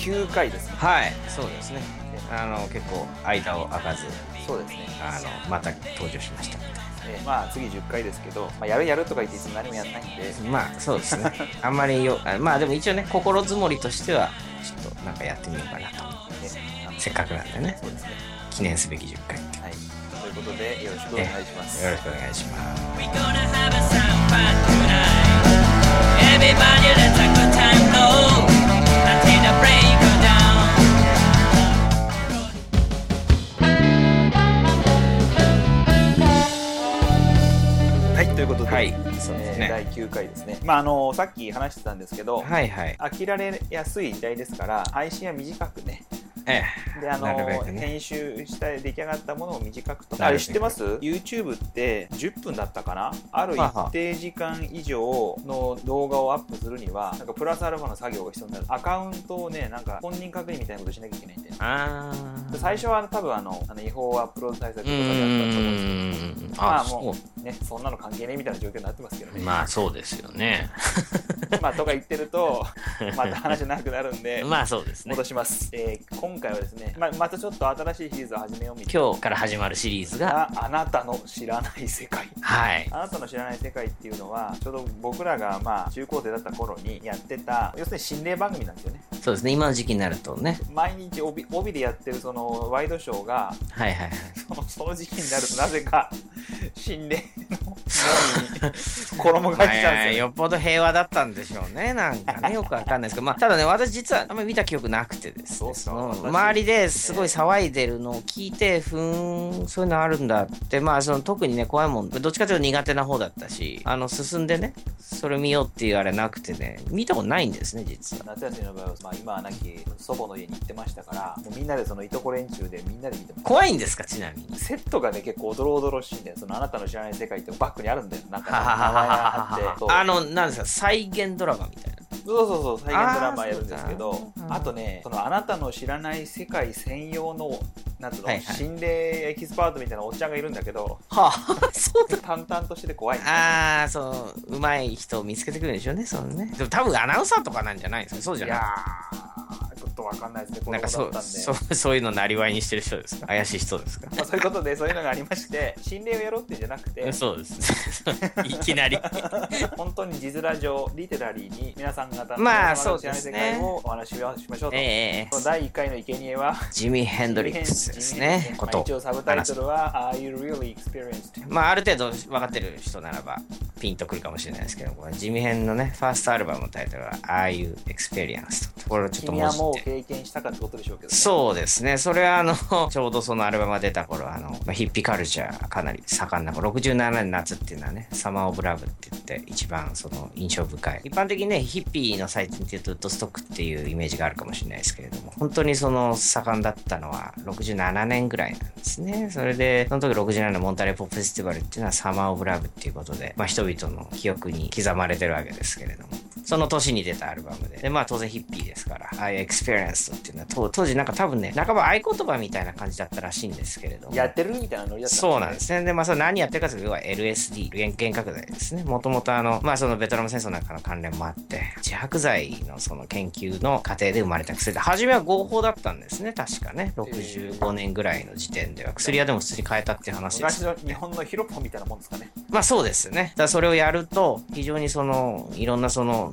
9回ですね。はい、そうですね。あの、結構、間を空かず、そうですね。あの、また登場しました。えーまあ次10回ですけど、まあ、やるやるとか言っていつも何もやんないんで、まあ、そうですね。あんまりよ、あまあでも一応ね、心づもりとしては、ちょっとなんかやってみようかなと。ね、あのせっかくなんでね、そうですね。記念すべき10回。よはい。ということで、よろしくお願いします。ろしくお願いします。ということで、はい、そうですね。えー第9回ですね。まあ、あのさっき話してたんですけど、はいはい。飽きられやすい時代ですから、配信は短くね、えであのね。編集した出来上がったものを短くとなるべくあれ知ってます ?YouTube って10分だったかな？ある一定時間以上の動画をアップするにはなんかプラスアルファの作業が必要になる。アカウントをねなんか本人確認みたいなことしなきゃいけないんで最初は多分あのあの違法アップロード対策とかうでやったと思うんですけど。まあそもう。ねそんなの関係ねえみたいな状況になってますけどね。まあ、そうですよね。まあとか言ってると また話長くなるんでまあ、そうですね戻。します、えー今回はですね、まあ、またちょっと新しいシリーズを始めようみたいな今日から始まるシリーズが、ああなたの知らない世界はい。あなたの知らない世界っていうのはちょうど僕らがまあ中高生だった頃にやってた要するに心霊番組なんですよねそうですね。今の時期になるとね。毎日帯帯でやってるそのワイドショーがはいはいはい。その時期になるとなぜか心霊の 衣替えしちゃうんですよ、よっぽど平和だったんでしょうね。なんかね、よくわかんないですけど、まあ、ただね、私実はあんまり見た記憶なくてですね、そう周りですごい騒いでるのを聞いて、ふーん、そういうのあるんだって、まあ、その特にね、怖いもん、どっちかというと苦手な方だったし、あの、進んでね、それ見ようっていうあれなくてね、見たことないんですね、実は。夏休みの場合は、まあ、今はなき祖母の家に行ってましたからもうみんなでそのいとこ連中でみんなで見て怖いんですか、ちなみに。セットがね結構おどろおどろしいんだよ。そのあなたの知らない世界ってバックにあるんだよなんか名前があはってあの、なんですか、再現ドラマみたいな。そうそうそう再現ドラマやるんですけどああとねそのあなたの知らない世界専用のなんつうの、はいはい。心霊エキスパートみたいなおっちゃんがいるんだけどはあ、そうだ。淡々としてて怖いああ、そう、うまい人を見つけてくるんでしょうね、そのね。でも多分アナウンサーとかなんじゃないですか、そうじゃない？いやとわかんないですね子なんかそうそう そういうのなりわいにしてる人ですか？怪しい人ですか？まあ、そういうことでそういうのがありまして心霊をやろうってんじゃなくてそうです。いきなり。本当に字面上リテラリーに皆さん方のまあそうですね。界をお話ししましょうと、ええこの第1回の生贄はジミー・ヘンドリックスですね。まあ、こと一応サブタイトルは Are you really experienced? まあある程度分かってる人ならばピンとくるかもしれないですけどこれジミー・ヘンのねファーストアルバムのタイトルは Are You Experienced? これをちょっともう経験したかってことでしょうけど、ね、そうですね。それはあの、ちょうどそのアルバムが出た頃、あの、ヒッピーカルチャーかなり盛んな頃、67年夏っていうのはね、サマーオブラブって言って一番その印象深い。一般的にね、ヒッピーの最近っていうとウッドストックっていうイメージがあるかもしれないですけれども、本当にその盛んだったのは67年ぐらいなんですね。それで、その時67年のモンタレポップフェスティバルっていうのはサマーオブラブっていうことで、まあ人々の記憶に刻まれてるわけですけれども、その年に出たアルバムで。で、まあ当然ヒッピーですから、I experienced っていうのは当当時なんか多分ね、半ば合言葉みたいな感じだったらしいんですけれども。やってるみたいなノリだったそうなんですすね。で、まあ、それ何やってるかというと、要は LSD、原原拡大ですね。もともとあの、まあ、そのベトナム戦争なんかの関連もあって、自白剤のその研究の過程で生まれた薬で、初めは合法だったんですね、確かね。65年ぐらいの時点では。薬屋でも普通に買えたっていう話です昔の日本のヒロポンみたいなもんですかねまあそうですね。だそれをやると、非常にその、いろんなその、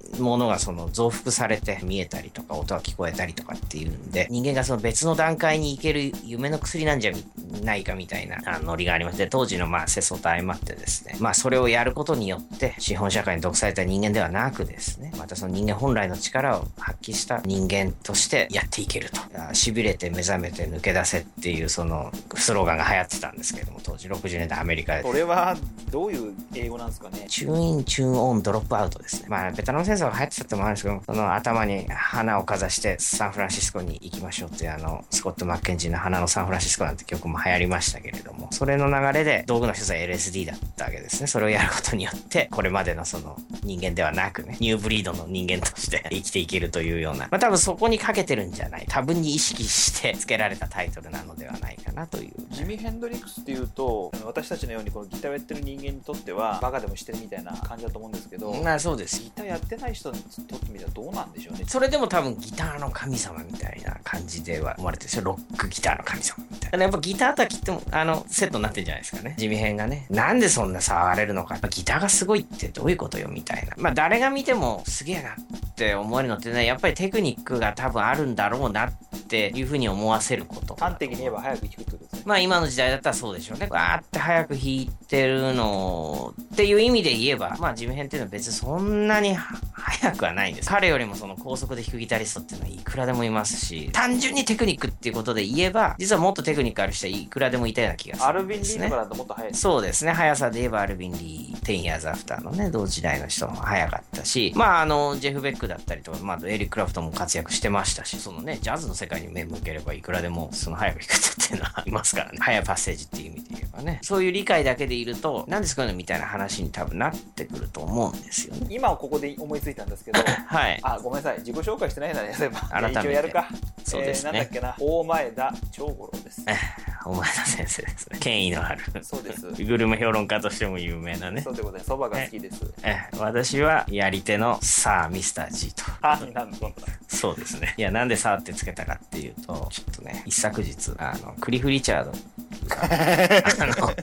ものがその増幅されて見えたりとか音が聞こえたりとかっていうんで人間がその別の段階に行ける夢の薬なんじゃないかみたいなあノリがありまして当時のまあ世相と相まってですねまあそれをやることによって資本社会に毒された人間ではなくですねまたその人間本来の力を発揮した人間としてやっていけると。あ痺れて目覚めて抜け出せっていうそのスローガンが流行ってたんですけれども当時60年代アメリカで。それはどういう英語なんですかね？ Tune in、turn on、drop out ですね。まあ、ベトナム戦争が流行ってたってのもあるんですけど、その頭に花をかざしてサンフランシスコに行きましょうっていうあの、スコット・マッケンジーの花のサンフランシスコなんて曲も流行りましたけれども、それの流れで道具の一つは LSD だったわけですね。それをやることによって、これまでのその人間ではなくね、 new breed の人間として生きていけるというような、まあ多分そこにかけてるんじゃない。多分に意識して付けられたタイトルなのではないかかなという。ジミ・ヘンドリックスっていうと私たちのようにこのギターをやってる人間にとってはバカでもしてるみたいな感じだと思うんですけど、まあそうです。ギターやってない人にとってみたらどうなんでしょうねそれでも多分ギターの神様みたいな感じでは思われてるんですよ。ロックギターの神様みたいな。やっぱギターとはきっと、あの、セットになってるんじゃないですかね。地味編がね。なんでそんな騒れるのか。ギターがすごいってどういうことよみたいな。まあ誰が見てもすげえなって思えるのってね、やっぱりテクニックが多分あるんだろうなっていうふうに思わせること。端的に言えば早く弾くってことですねまあ今の時代だったらそうでしょうね。わーって早く弾いてるのっていう意味で言えば、まあ地味編っていうのは別にそんなには早くはないんです。彼よりもその高速で弾くギタリストっていうのはいくらでもいますし、単純にテクニックっていうことで言えば、実はもっとテクニックある人はいくらでもいたような気がするアルビン・リ。ーとかだともっと早いそうですね。速さで言えばアルビン・リー、10 years after のね、同時代の人も早かったし、まああの、ジェフ・ベックだったりとか、まあエリック・クラフトも活躍してましたし、そのね、ジャズの世界に目向ければいくらでもその早く弾く人っていうのはありますからね。早いパッセージっていう意味で言えばね。そういう理解だけでいると、なんでそういうのみたいな話に多分なってくると思うんですよね。今ここで思いついたんですけど はい。あごめんなさい自己紹介してないんだねそういえば 改めて一応やるかそうですねえーなんだっけな大前田長五郎です お前の先生ですね。権威のある。そうですグルメ評論家としても有名なねそ。うでございますそばが好きですえ私はやり手のさあミスター G と。あなんのそうですね。いや、なんでさあってつけたかっていうと、ちょっとね、一昨日、あの、クリフ・リチャードが、あの、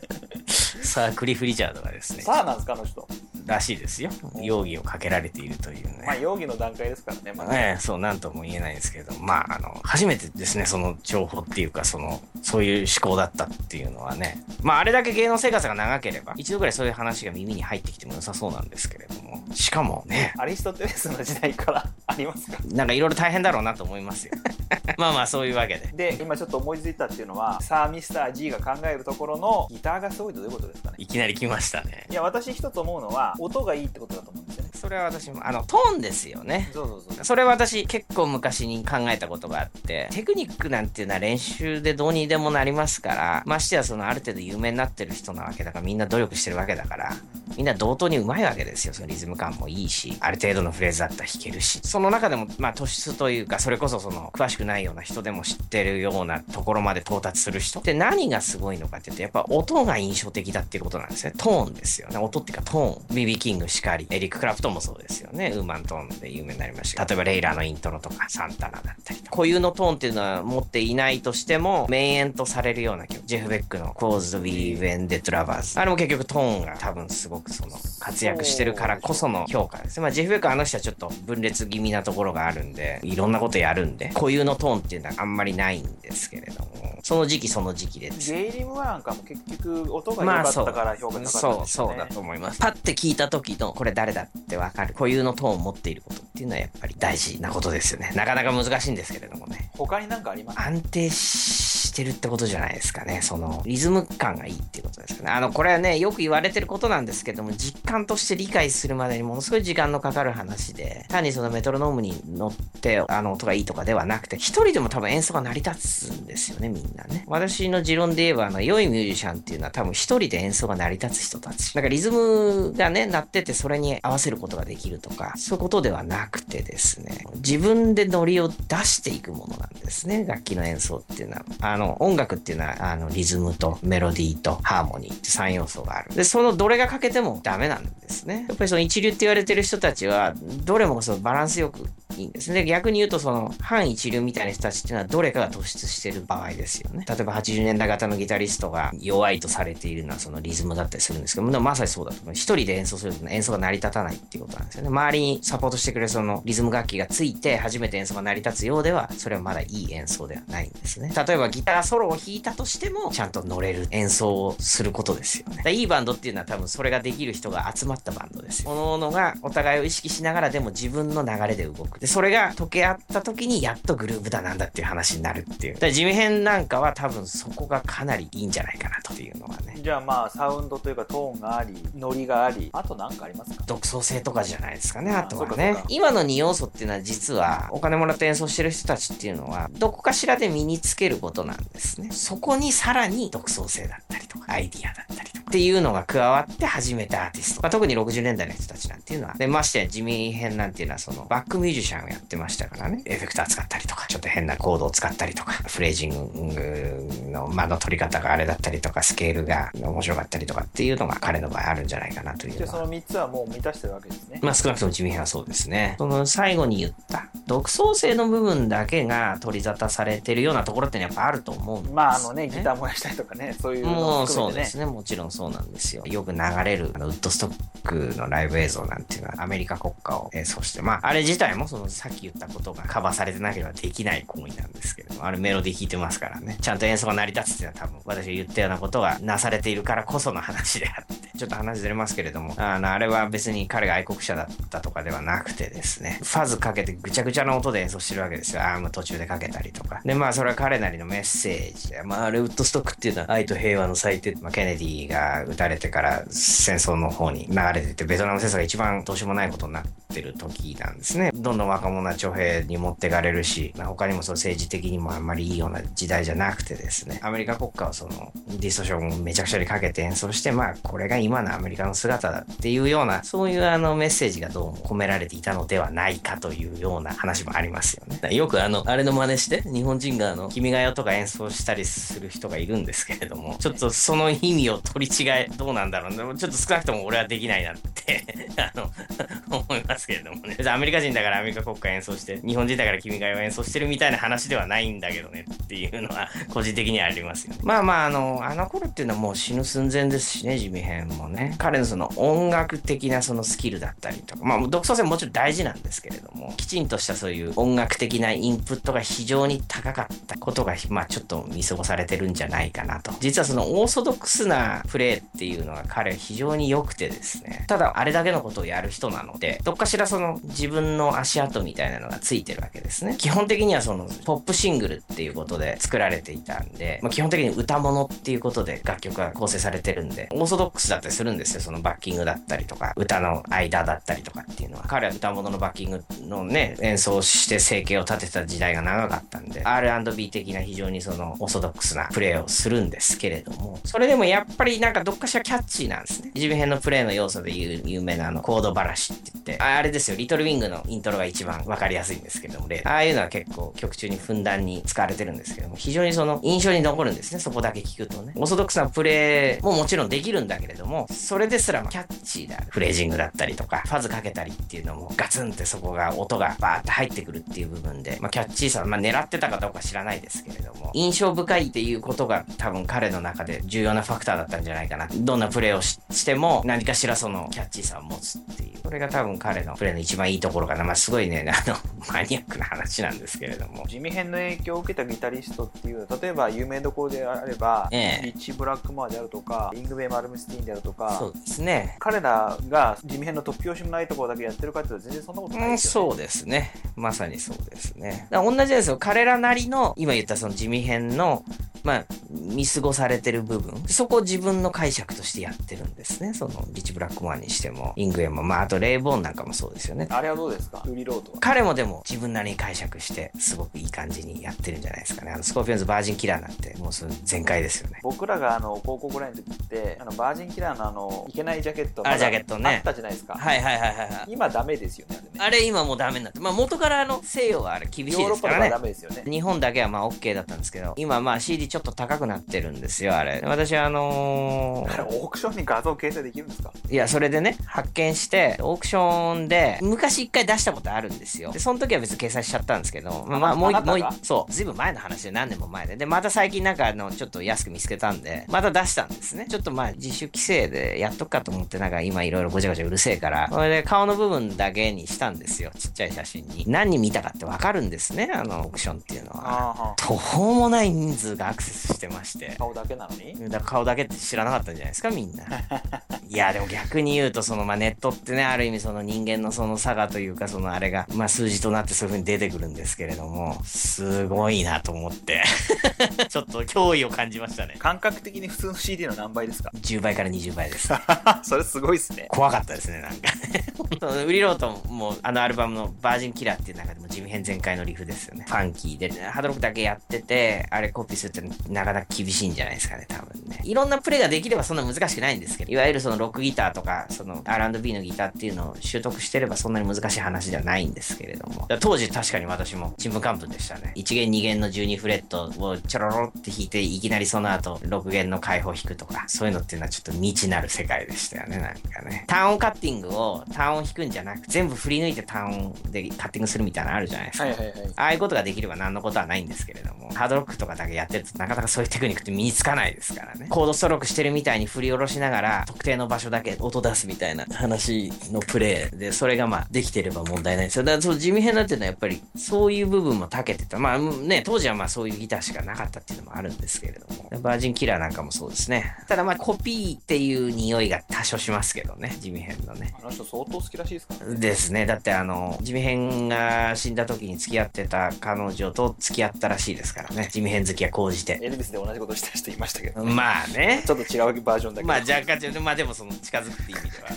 さあ、クリフ・リチャードがですね、さあなんですかあの人らしいですよ。容疑をかけられているというね。まあ容疑の段階ですからねまだええそう、なんとも言えないんですけど、まあ、あの、初めてですね、その情報っていうか、その、そういう思考だったっていうのはね、まあ、あれだけ芸能生活が長ければ、一度ぐらいそういう話が耳に入ってきても良さそうなんですけれども、しかもね、アリストテレスの時代から ありますか？なんかいろいろ大変だろうなと思いますよ。まあまあ、そういうわけで。で今ちょっと思いついたっていうのはさあミスター G が考えるところのギターがすごいとどういうことですかね？いきなり来ましたね。いや私一つ思うのは音がいいってことだと思うんですよねそれは私も、あの、トーンですよね。そうそうそうそれは私結構昔に考えたことがあって、テクニックなんていうのは練習でどうにでもなりますから、ましてやそのある程度有名になってる人なわけだからみんな努力してるわけだから、みんな同等に上手いわけですよ。そのリズム感もいいし、ある程度のフレーズだったら弾けるし。その中でも、まあ突出というか、それこそその詳しくないような人でも知ってるようなところまで到達する人って何がすごいのかっていうと、やっぱ音が印象的だっていうことなんですね。トーンですよね。音っていうかトーン。ビビキングしかり、エリック・クラプトンもそうですよね。ウーマントーンで有名になりました例えばレイラのイントロとか、サンタナだったり。固有のトーンっていうのは持っていないとしても、名演とされるような曲。ジェフ・ベックの Cause We When Dead Lovers。あれも結局トーンが多分すごくその活躍してるからこその評価ですね。まあジェフ・ベックはあの人はちょっと分裂気味なところがあるんで、いろんなことやるんで、固有のトーンっていうのはあんまりないんですけれども、その時期その時期でですねゲイリム・ワなんかも結局音が良かっまあそうたから評価高かったそう、んですよね、そうだと思います。パッて聞いた時の、これ誰だってわかる。固有のトーンを持っていることっていうのはやっぱり大事なことですよね。なかなか難しいんですけれどもね。他に何かあります安定してるってことじゃないですかね。その、リズム感がいいっていうことですかね。あの、これはね、よく言われてることなんですけども、実感として理解するまでにものすごい時間のかかる話で、単にそのメトロノームに乗って、あの、音がいいとかではなくて、一人でも多分演奏が成り立つんですよね、みんなね。私の持論で言えば、あの、良いミュージシャンっていうのは多分一人で演奏が成り立つ人たち。なんかリズムがね、鳴っててそれに合わせることができるとか、そういうことではなくてですね、自分でノリを出していくものなんですね、楽器の演奏っていうのは。あの、音楽っていうのは、あの、リズムとメロディーとハーモニーって3要素がある。で、そのどれが欠けてもダメなんですね。やっぱりその一流って言われてる人たちは、どれもそのバランスよくいいんですね。逆に言うと、その、反一流みたいな人たちっていうのは、どれかが突出してる場合ですよね。例えば80年代型のギタリストが弱いとされているのは、そのリズムだったりするんですけど、もまさにそうだと思う。一人で演奏すると演奏が成り立たないっていうことなんですよね。周りにサポートしてくれるそのリズム楽器がついて、初めて演奏が成り立つようでは、それはまだいい演奏ではないんですね。例えばギターソロを弾いたとしても、ちゃんと乗れる演奏をすることですよね。いいバンドっていうのは多分それができる人が集まったバンドですよ。各々がお互いを意識しながらでも自分の流れで動く。で、それが溶け合った時にやっとグルーヴだなんだっていう話になるっていう。だから地味編なんかは多分そこがかなりいいんじゃないかなというのはね。じゃあまあサウンドというかトーンがありノリがありあと何かありますか？独創性とかじゃないですかね、ああとはね。今の2要素っていうのは実はお金もらって演奏してる人たちっていうのはどこかしらで身につけることなんですね。そこにさらに独創性だったりとかアイディアだったりとか。っていうのが加わって始めたアーティスト。まあ、特に60年代の人たちなんていうのは。で、ましてや地味編なんていうのはそのバックミュージシャンをやってましたからね。エフェクター使ったりとか、ちょっと変なコードを使ったりとか、フレージングの間の取り方があれだったりとか、スケールが面白かったりとかっていうのが彼の場合あるんじゃないかなという。でその3つはもう満たしてるわけですね。まあ少なくとも地味編はそうですね。その最後に言った独創性の部分だけが取り沙汰されてるようなところってのはやっぱあると思うんです、ね。まああのね、ギター燃やしたりとかね、そういうのももうそう含めてね。ですね。もちろんそうなんですよ。よく流れるあのウッドストックのライブ映像なんていうのはアメリカ国歌を演奏して、まああれ自体もそのさっき言ったことがカバーされてなければできない行為なんですけれども、あれメロディー弾いてますからね。ちゃんと演奏が成り立つっていうのは多分私が言ったようなことがなされているからこその話であって、ちょっと話ずれますけれども、あの、あれは別に彼が愛国者だったとかではなくてですね、ファズかけてぐちゃぐちゃな音で演奏してるわけですよ。アーム途中でかけたりとか。で、まあそれは彼なりのメッセセージで、まああれウッドストックっていうのは愛と平和の祭典、まあケネディが撃たれてから戦争の方に流れてて、ベトナム戦争が一番どうしようもないことになってる時なんですね。どんどん若者は徴兵に持ってかれるし、まあ他にもその政治的にもあんまりいいような時代じゃなくてですね、アメリカ国家をそのディストションをめちゃくちゃにかけて演奏して、まあこれが今のアメリカの姿だっていうような、そういうあのメッセージがどうも込められていたのではないかというような話もありますよね。よくあの、あれの真似して、日本人があの、君が代とか演奏したりする人がいるんですけれども、ちょっとその意味を取り違え、どうなんだろうね。ちょっと少なくとも俺はできないなって、あの、思いますけれどもね。別にアメリカ人だからアメリカ国歌演奏して、日本人だから君が代を演奏してるみたいな話ではないんだけどねっていうのは、個人的にはありますよね。まあまあ、あの、あの頃っていうのはもう死ぬ寸前ですしね、地味編もね。彼のその音楽的なそのスキルだったりとか、まあ独創性ももちろん大事なんですけれども、きちんとしたそういう音楽的なインプットが非常に高かったことが、まあちょょっと見過ごされてるんじゃないかなと。実はそのオーソドックスなプレーっていうのは彼非常に良くてですね。ただあれだけのことをやる人なので、どっかしらその自分の足跡みたいなのがついてるわけですね。基本的にはそのポップシングルっていうことで作られていたんで、まあ基本的に歌物っていうことで楽曲が構成されてるんで、オーソドックスだったりするんですよ。そのバッキングだったりとか、歌の間だったりとかっていうのは。彼は歌物のバッキングのね、演奏して生計を立てた時代が長かったんで、R&B 的な非常にそのそのオーソドックスなプレーをするんですけれども、それでもやっぱりなんかどっかしらキャッチーなんですね。ジミヘンのプレーの要素で有名なあのコードバラシって言って、ああれですよ、リトルウィングのイントロが一番わかりやすいんですけども、例ああいうのは結構曲中にふんだんに使われてるんですけども、非常にその印象に残るんですね、そこだけ聞くとね。オーソドックスなプレーももちろんできるんだけれども、それですらキャッチーであるフレージングだったりとか、ファズかけたりっていうのもガツンってそこが音がバーって入ってくるっていう部分で、まあキャッチーさ、まあ狙ってたかどうか知らないですけれども、印象深いっていうことが多分彼の中で重要なファクターだったんじゃないかな。どんなプレーをししても何かしらそのキャッチーさを持つっていう。これが多分彼のプレーの一番いいところかな。まあすごいね、あの、マニアックな話なんですけれども。ジミヘンの影響を受けたギタリストっていう例えば有名どころであれば、ええリッチー・ブラックモアであるとかイングヴェイ・マルムスティーンであるとかそうですね。彼らがジミヘンの突拍子もないところだけやってるかっていうと全然そんなことないうん、ですよ、ねそうですね。まさにそうですね。同じですよ。彼らなりの、今言ったその地味編の、まあ、見過ごされてる部分。そこを自分の解釈としてやってるんですね。その、リッチ・ブラックマンにしても、イングウェイも、まあ、あとレイボーンなんかもそうですよね。あれはどうですか？ウリロードは彼もでも自分なりに解釈して、すごくいい感じにやってるんじゃないですかね。あの、スコーピオンズ・バージン・キラーなんて、もうそれ全開ですよね。僕らがあの高校ぐらいの時ってあのバージンキラーのあのいけないジャケットあジャケットねあったじゃないですか、はいはいはいはいはい。今ダメですよねあれねあれ今もうダメになって。まあ元からあの、西洋はあれ厳しいヨーロッパとかですからね。ダメですよね日本だけはまあ OK だったんですけど、今まあ CD ちょっと高くなってるんですよ、あれ。私あのーオークションに画像掲載できるんですか？いや、それでね、発見して、オークションで、昔一回出したことあるんですよ。で、その時は別に掲載しちゃったんですけど、まあ、まあ、もう一、もうそう、ずいぶん前の話で何年も前で。で、また最近なんかあの、ちょっと安く見つけたんで、また出したんですね。ちょっとまあ、自主規制でやっとくかと思って、なんか今いろいろごちゃごちゃうるせえから、それで顔の部分だけにしたんですよ。ちっちゃい写真に。何人見たかってわかるんですね、あの、オークションっていうのは。あーは途方もない人数がアクセスしてまして。ー。顔だけなのに？だ顔だけって知らなかったんじゃないですか、みんな。いやでも逆に言うとそのまあネットってねある意味その人間のその差がというかそのあれがまあ数字となってそういう風に出てくるんですけれどもすごいなと思って。ちょっと脅威を感じましたね。感覚的に普通の CD の何倍ですか？10倍から20倍です。それすごいっすね。怖かったですねなんか。ね本当ウリロートもあのアルバムの「バージンキラー」っていう中でも地味編全開のリフですよね。ファンキーでハードロックだけやっててあれコピーするってなかなか厳しいんじゃないですかね多分ね。いろんなプレイができればそんな難しくないんですけどいわゆるそのロックギターとかその R&B のギターっていうのを習得してればそんなに難しい話じゃないんですけれども。当時確かに私もちんぷんかんぷんでしたね。1弦2弦の12フレットをちょろろって弾いていきなりその後6弦の開放弾くとかそういうのっていうのはちょっと未知なる世界でしたよねなんかね。単音カッティングを単音弾くんじゃなく全部振り抜いて単音でカッティングするみたいなのあるじゃないですか、はいはいはい。ああいうことができれば何のことはないんですけれども、ハードロックとかだけやってるとなかなかそういうテクニックって身につかないですからね。コードストロークしてるみたいに振り下ろしながら特定の場所だけ音出すみたいな話のプレイで、それがまあできてれば問題ないんですよ。だからそう地味編だっていうのはやっぱりそういう部分も長けてた。まあね、当時はまあそういうギターしかなかったっていうのもあるんですけれども、バージンキラーなんかもそうですね。ただまあコピーっていう匂いが多少しますけどね、地味編のね。あの人相当好きらしいですか？らね。ですね。だってあの、地味編が死んだ時に付き合ってた彼女と付き合ったらしいですからね。地味編好きは講じて。エルビスで同じことした人いましたけど、まあね。ちょっと違うバージョンだけど。まあ若干違う、まあでもその近づくっていう意味では。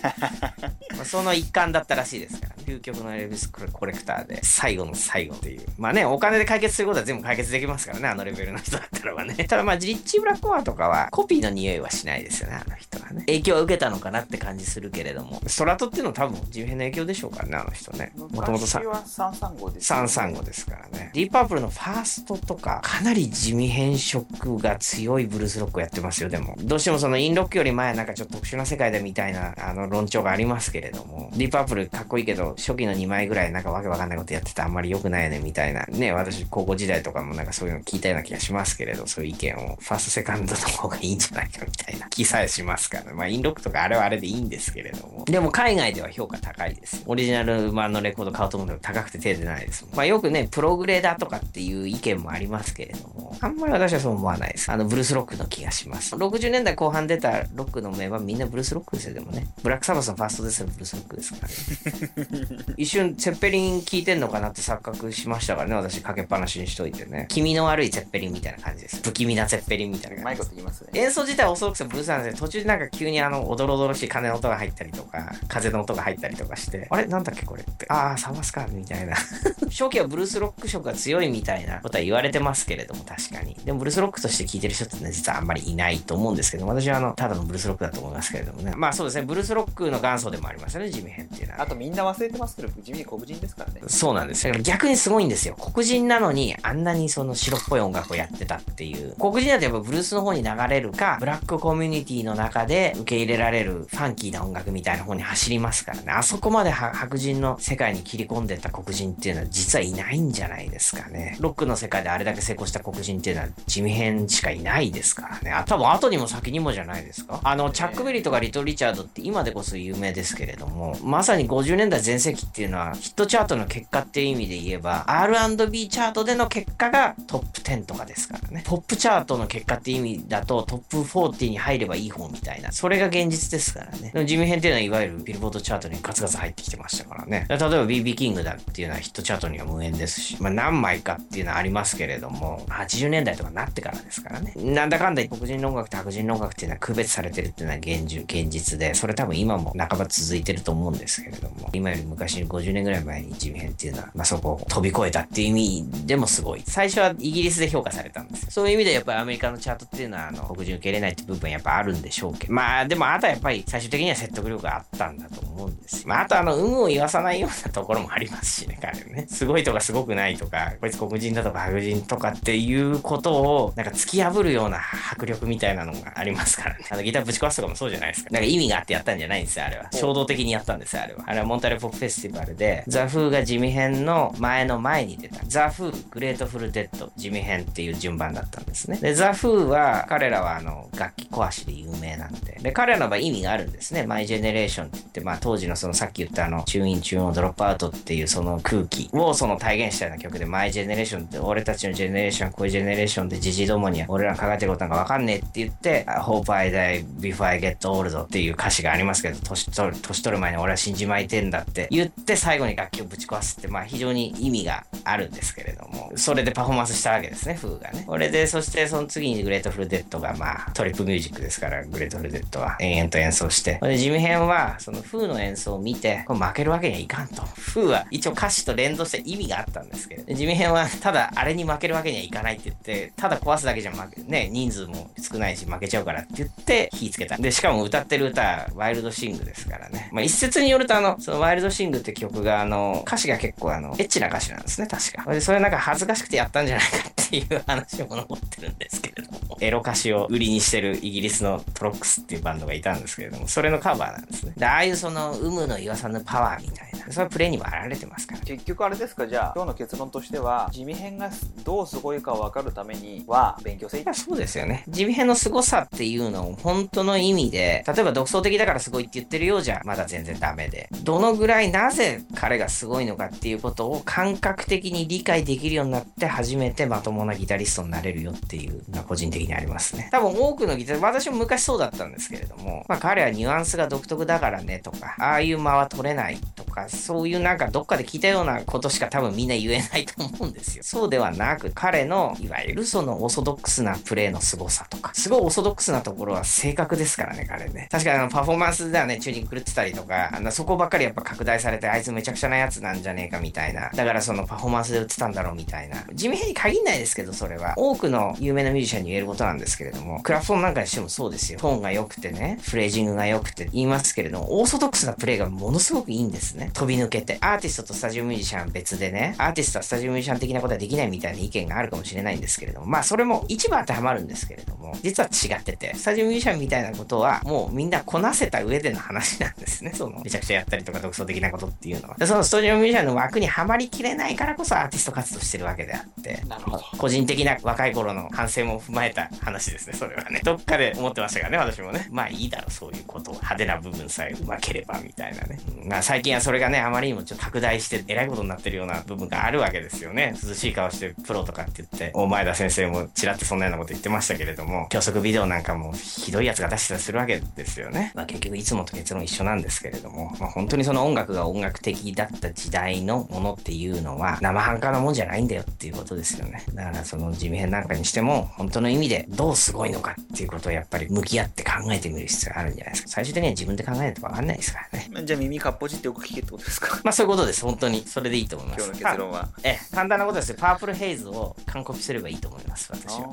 まあその一環だったらしいですから、究極のエルビスコレクターで最後の最後っていう。まあね、お金で解決することは全部解決できますからね、あのレベルの人だったらばね。ただまあ、リッチー・ブラックモアとかはコピーの匂いはしないですよね、あの人はね。影響を受けたのかなって感じするけれども。ストラトっていうのは多分地味編の影響でしょうからね、あの人ね。もともとさ昔、は335です、335ですからね。ディープパープルのファーストとか、かなり地味変色が強いブルースロックをやってますよ、でも。どうしてもそのインロックより前はなんかちょっと特殊な世界だみたいな、あの、論調がありますけれども、ディープパープルかっこいいけど、初期の2枚ぐらいなんかわけわかんないことやっててあんまり良くないよね、みたいな。ね、私高校時代とかもなんかそういうの聞いたような気がしますけれど、そういう意見を、ファーストセカンドの方がいいんじゃないかみたいな気さえしますから、まあインロックとかあれはあれでいいんですけれども。でも海外では評価高いです。オリジナル版のレコード買おうと思っても高くて手出ないです。まあよくね、プログレーダーとかっていう意見もありますけれども、あんまり私はそう思わないです。あの、ブルースロックの気がします。60年代後半出たロックの名はみんなブルースロックですよ、でもね。ブラックサバスのファーストですらブルースロックですからね。一瞬、セッペリン聞いてんのかなって錯覚しましたからね、私かけっぱなしにしといてね。気味の悪いセッペリンみたいな感じです。不気味なセッペリンみたいなうまい感じです。こと言いますね。演奏自体はおそらくブルースなんですけど、途中でなんか急にあの、おどろおどろしい鐘の音が入ったりとか、風の音が入ったりとかして、あれ？なんだっけこれって。ああ、サバスかみたいな。初期はブルースロック色が強いみたいなことは言われてますけれども、確かに。でもブルースロックとして聴いてる人ってね、実はあんまりいないと思うんですけど、私はあの、ただのブルースロックだと思いますけれどもね。まあそうですね、ブルースロックの元祖でもありますよね、地味編っていうのは。あとみんな忘れてますけど、地味に黒人ですからね。そうなんですよ。逆にすごいんですよ。黒人なのに、あんなにその白っぽい音楽をやってたっていう。黒人だとやっぱブルースの方に流れるか、ブラックコミュニティの中で受け入れられるファンキーな音楽みたいな方に走りますからね。あそこまでは白人の世界に切り込んでった黒人っていうのは実はいないんじゃないですかね。ロックの世界であれだけ成功した黒人っていうのは地味編しかいないですからね。あ、多分後にも先にもじゃないですか。あの、チャックベリーとかリトル・リチャードって今でこそ有名ですけれども、まさに50年代全盛期っていうのはヒットチャートの結果っていう意味で言えば、R&B チャートでの結果がトップ10とかですからね。ポップチャートの結果っていう意味だとトップ40に入ればいい方みたいな。それが現実ですからね。でも地味編っていうのはいわゆるビルボードチャートにガツガツ入ってきてましたからね。例えば BB キングだっていうのはヒットチャートには無縁ですし、まあ何枚かっていうのはありますけれども、80年代とかになってからですからね。なんだかんだ黒人の音楽と白人の音楽っていうのは区別されてるっていうのは現実現実で、それ多分今も半ば続いてると思うんですけれども、今より昔50年ぐらい前に地味編っていうのは、まあそこを飛び越えたっていう意味でもすごい。最初はイギリスで評価されたんです。そういう意味でやっぱりアメリカのチャートっていうのは、あの、黒人受け入れないって部分やっぱあるんでしょうけど、まあでもあとはやっぱり最終的には説得力があったんだと思うんですよ。まああとあの、有無を言わさないようなところもありますしね、彼ね。すごいとかすごくないとか、こいつ黒人だとか白人とかっていうことを、なんか突き破るような迫力みたいなのがありますからね。あの、ギターぶち壊すとかもそうじゃないですか。なんか意味があってやったんじゃないんですよ、あれは。衝動的にやったんですよ、あれは。あれはモントレーポップフェスティバルで、ザ・フーがジミヘンの前の前に出た、ザ・フー、グレートフル・デッド、ジミヘンっていう順番だったんですね。で、ザ・フーは、彼らはあの、楽器壊しで有名なんで、で、彼らの場合意味があるんですね。マイ・ジェネレーションって言って、まあ当時のそのさっき言ったあの、 tune in、turn on、drop out っていうその空気をその体現したような曲で、マイ・ジェネレーションって、俺たちのジェネレーションはこういうジェネレーションで、ジジイどもには俺らの考えてることなんかわかんねえって言って、Hope I die before I get old っていう歌詞がありますけど、年取る、年取る前に俺は死んじまいてんだって言って、最後に楽器をぶち壊すって、まあ非常に意味があるんですけれども、それでパフォーマンスしたわけですね、ザ・フーがね。これで、そしてその次にグレートフルデッドが、まあトリップミュージックですから、グレートフルデッドは延々と演奏して、でジミヘンは、そのフーの演奏を見て、これ負けるわけにはいかんと。フーは一応歌詞と連動して意味があったんですけど、ジミヘンはただあれに負けるわけにはいかないって言って、ただ壊すだけじゃ負け、ね、人数も少ないし負けちゃうからって言って火つけた。で、しかも歌ってる歌ワイルドシングですからね。まあ一説によるとあの、そのワイルドシングって曲があの、歌詞が結構あの、エッチな歌詞なんですね、確か。で、それなんか恥ずかしくてやったんじゃないかっていう話も残ってるんですけれども、エロ歌詞を売りにしてるイギリスのトロックスっていうバンドがいたんですけれども、それのカバーなんですね。で、ああいうその、有無の言わさぬパワーみたいな、それはプレイにもあられてますから。結局あれですか？じゃあ今日の結論としては地味編がどうすごいか分かるためには勉強せいいやそうですよね。地味編の凄さっていうのを本当の意味で、例えば独創的だからすごいって言ってるようじゃ、まだ全然ダメで。どのぐらいなぜ彼がすごいのかっていうことを感覚的に理解できるようになって初めてまともなギタリストになれるよっていうのは個人的にありますね。多分多くのギタリ私も昔そうだったんですけれども、まあ彼はニュアンスが独特だからねとか、ああいう間は取れないとか、そういうなんかどっかで聞いたようなことしか多分みんな言えないと思うんですよ。そうではなく、彼のいわゆるそのオーソドックスなプレーの凄さとか、すごいオーソドックスなところは正確ですからね、彼ね。確かにあのパフォーマンスではね、チューニング狂ってたりとか、あのそこばっかりやっぱ拡大されて、あいつめちゃくちゃなやつなんじゃねえかみたいな。だからそのパフォーマンスマスで売ってたんだろうみたいな。地味に限んないですけど、それは。多くの有名なミュージシャンに言えることなんですけれども、クラフトンなんかにしてもそうですよ。トーンが良くてね、フレージングが良くて言いますけれども、オーソドックスなプレイがものすごくいいんですね。飛び抜けて。アーティストとスタジオミュージシャン別でね、アーティストはスタジオミュージシャン的なことはできないみたいな意見があるかもしれないんですけれども、まあそれも一部当てはまるんですけれども、実は違ってて、スタジオミュージシャンみたいなことはもうみんなこなせた上での話なんですね。その、めちゃくちゃやったりとか独創的なことっていうのは。でそのスタジオミュージシャンの枠にはまりきれないからこそアーティスト活動してるわけであって、なるほど個人的な若い頃の反省も踏まえた話ですね、それはね。どっかで思ってましたからね、私もね。まあいいだろう、そういうこと。派手な部分さえうまければ、みたいなね。うんまあ最近はそれがね、あまりにもちょっと拡大して、えらいことになってるような部分があるわけですよね。涼しい顔してプロとかって言って、大前田先生もちらっとそんなようなこと言ってましたけれども、教則ビデオなんかもひどいやつが出してたりするわけですよね。まあ結局いつもと結論一緒なんですけれども、まあ本当にその音楽が音楽的だった時代のものっていうのは、生半可なもんじゃないんだよっていうことですよね。だからその地味編なんかにしても、本当の意味でどうすごいのかっていうことをやっぱり向き合って考えてみる必要があるんじゃないですか。最終的には自分で考えないとわかんないですからね。じゃあ耳かっぽじってよく聞けってことですか？まあそういうことです。本当に。それでいいと思います。今日の結論はええ、簡単なことですよ。パープルヘイズを完コピすればいいと思います、私は。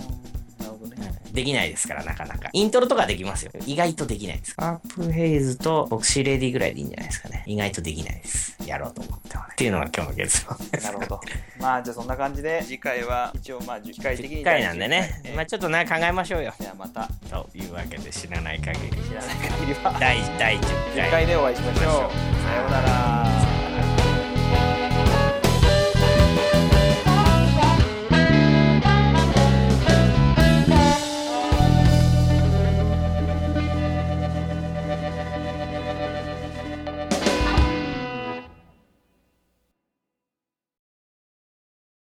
なるほどねできないですから、なかなか。イントロとかできますよ。意外とできないです。パープルヘイズとボクシーレディぐらいでいいんじゃないですかね。意外とできないです。やろうと思って。っていうのが今日の結論です。なるほどまあじゃあそんな感じで次回は一応まあ機械的に1回なんでね。えーまあちょっとね、考えましょうよ。じゃあまたというわけで知らない限り。知らない限りは第、第10 10回。回でお会いしましょうさようなら